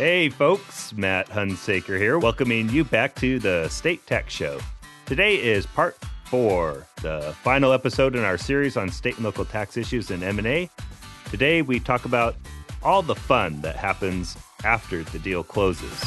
Hey, folks, Matt Hunsaker here, welcoming you back to the State Tax Show. Today is part four, the final episode in our series on state and local tax issues in M&A. Today we talk about all the fun that happens after the deal closes.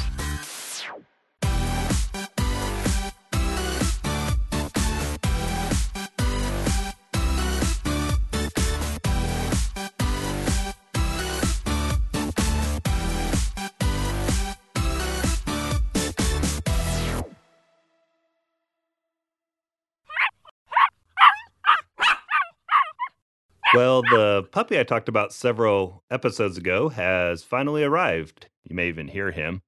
Well, the puppy I talked about several episodes ago has finally arrived. You may even hear him.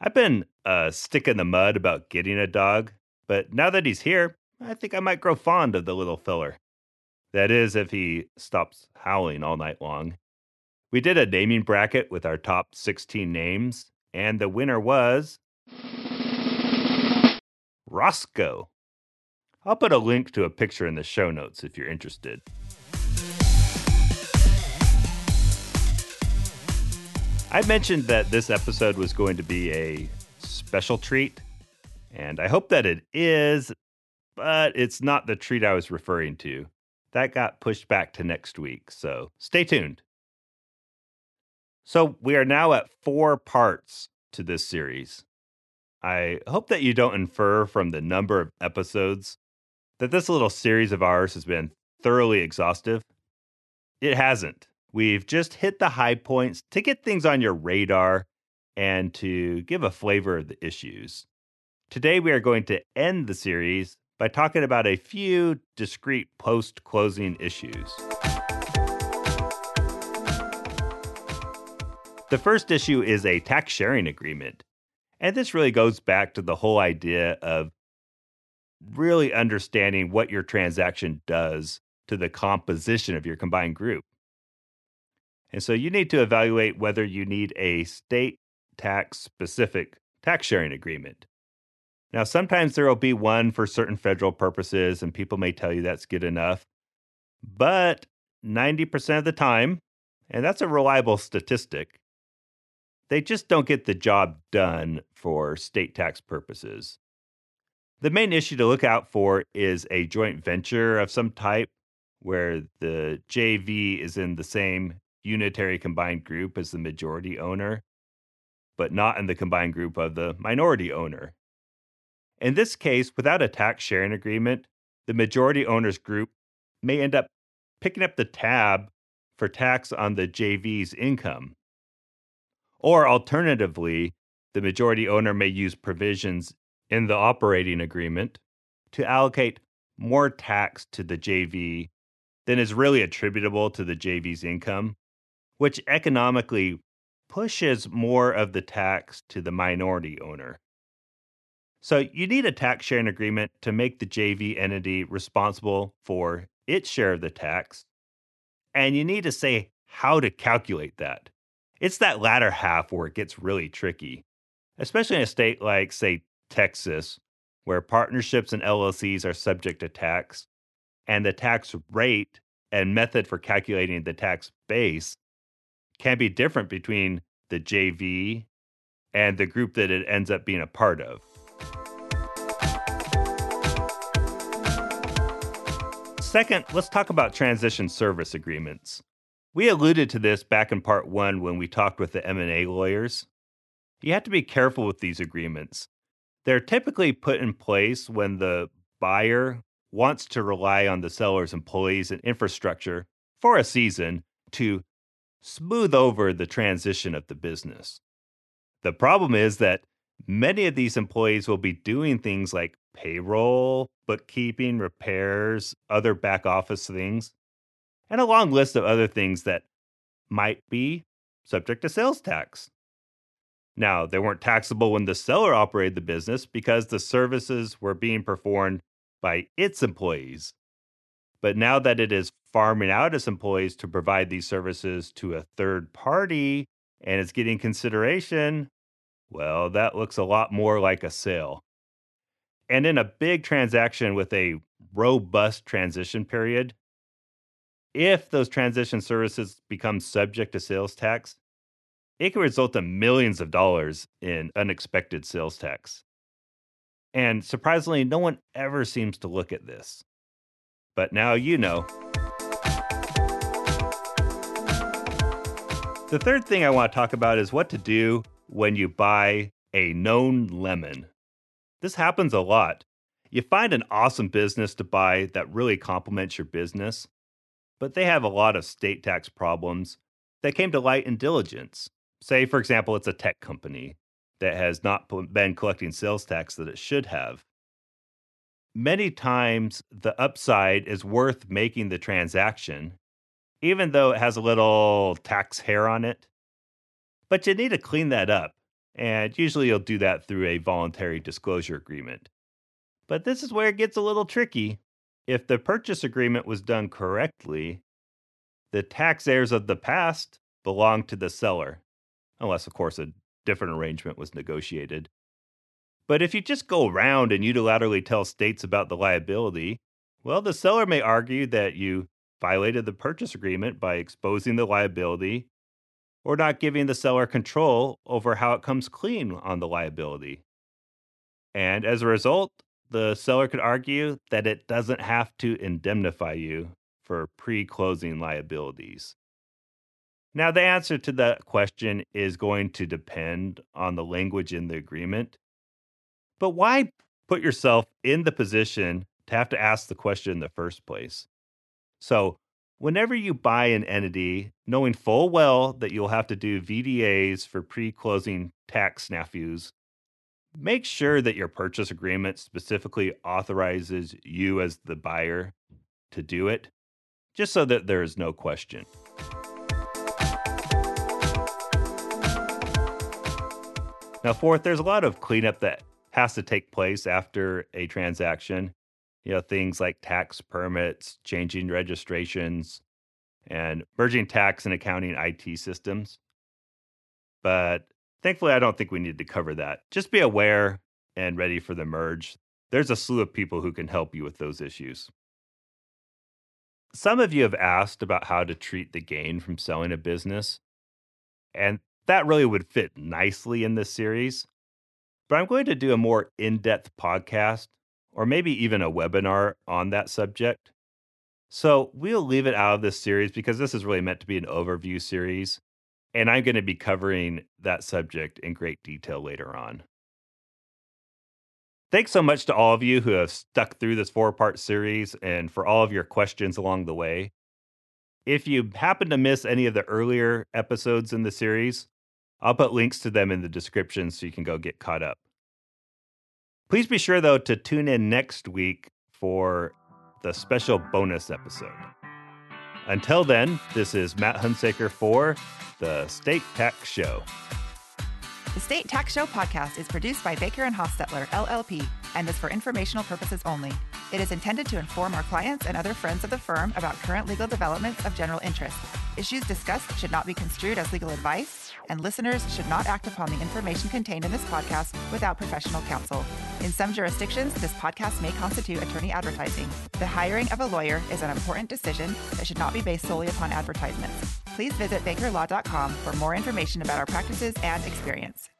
I've been a stick in the mud about getting a dog, but now that he's here, I think I might grow fond of the little filler. That is, if he stops howling all night long. We did a naming bracket with our top 16 names, and the winner was. Roscoe. I'll put a link to a picture in the show notes if you're interested. I mentioned that this episode was going to be a special treat, and I hope that it is, but it's not the treat I was referring to. That got pushed back to next week, so stay tuned. So, we are now at four parts to this series. I hope that you don't infer from the number of episodes that this little series of ours has been thoroughly exhaustive. It hasn't. We've just hit the high points to get things on your radar and to give a flavor of the issues. Today, we are going to end the series by talking about a few discrete post closing issues. The first issue is a tax sharing agreement. And this really goes back to the whole idea of really understanding what your transaction does to the composition of your combined group. And so you need to evaluate whether you need a state tax specific tax sharing agreement. Now, sometimes there will be one for certain federal purposes, and people may tell you that's good enough. But 90% of the time, and that's a reliable statistic, they just don't get the job done for state tax purposes. The main issue to look out for is a joint venture of some type where the JV is in the same unitary combined group as the majority owner, but not in the combined group of the minority owner. In this case, without a tax sharing agreement, the majority owner's group may end up picking up the tab for tax on the JV's income. Or alternatively, the majority owner may use provisions in the operating agreement to allocate more tax to the JV than is really attributable to the JV's income which economically pushes more of the tax to the minority owner. So you need a tax sharing agreement to make the JV entity responsible for its share of the tax. And you need to say how to calculate that. It's that latter half where it gets really tricky, especially in a state like, say, Texas, where partnerships and LLCs are subject to tax, and the tax rate and method for calculating the tax base can be different between the JV and the group that it ends up being a part of. Second, let's talk about transition service agreements. We alluded to this back in part 1 when we talked with the M&A lawyers. You have to be careful with these agreements. They're typically put in place when the buyer wants to rely on the seller's employees and infrastructure for a season to smooth over the transition of the business. The problem is that many of these employees will be doing things like payroll, bookkeeping, repairs, other back office things, and a long list of other things that might be subject to sales tax. Now, they weren't taxable when the seller operated the business because the services were being performed by its employees. But now that it is farming out its employees to provide these services to a third party and it's getting consideration, well, that looks a lot more like a sale. And in a big transaction with a robust transition period, if those transition services become subject to sales tax, it can result in millions of dollars in unexpected sales tax. And surprisingly, no one ever seems to look at this. But now you know. The third thing I want to talk about is what to do when you buy a known lemon. This happens a lot. You find an awesome business to buy that really complements your business, but they have a lot of state tax problems that came to light in diligence. Say, for example, it's a tech company that has not been collecting sales tax that it should have. Many times, the upside is worth making the transaction even though it has a little tax hair on it. But you need to clean that up, and usually you'll do that through a voluntary disclosure agreement. But this is where it gets a little tricky. If the purchase agreement was done correctly, the tax heirs of the past belong to the seller, unless, of course, a different arrangement was negotiated. But if you just go around and unilaterally tell states about the liability, well, the seller may argue that you violated the purchase agreement by exposing the liability or not giving the seller control over how it comes clean on the liability. And as a result, the seller could argue that it doesn't have to indemnify you for pre closing liabilities. Now, the answer to that question is going to depend on the language in the agreement. But why put yourself in the position to have to ask the question in the first place? So, whenever you buy an entity, knowing full well that you'll have to do VDAs for pre closing tax snafus, make sure that your purchase agreement specifically authorizes you as the buyer to do it, just so that there is no question. Now, fourth, there's a lot of cleanup that has to take place after a transaction you know things like tax permits changing registrations and merging tax and accounting IT systems. But thankfully I don't think we need to cover that. Just be aware and ready for the merge. There's a slew of people who can help you with those issues. Some of you have asked about how to treat the gain from selling a business and that really would fit nicely in this series but I'm going to do a more in depth podcast or maybe even a webinar on that subject. So we'll leave it out of this series because this is really meant to be an overview series. And I'm going to be covering that subject in great detail later on. Thanks so much to all of you who have stuck through this four part series and for all of your questions along the way. If you happen to miss any of the earlier episodes in the series, I'll put links to them in the description so you can go get caught up. Please be sure, though, to tune in next week for the special bonus episode. Until then, this is Matt Hunsaker for the State Tax Show. The State Tax Show podcast is produced by Baker and Hostetler, LLP, and is for informational purposes only. It is intended to inform our clients and other friends of the firm about current legal developments of general interest. Issues discussed should not be construed as legal advice, and listeners should not act upon the information contained in this podcast without professional counsel. In some jurisdictions, this podcast may constitute attorney advertising. The hiring of a lawyer is an important decision that should not be based solely upon advertisements. Please visit bakerlaw.com for more information about our practices and experience.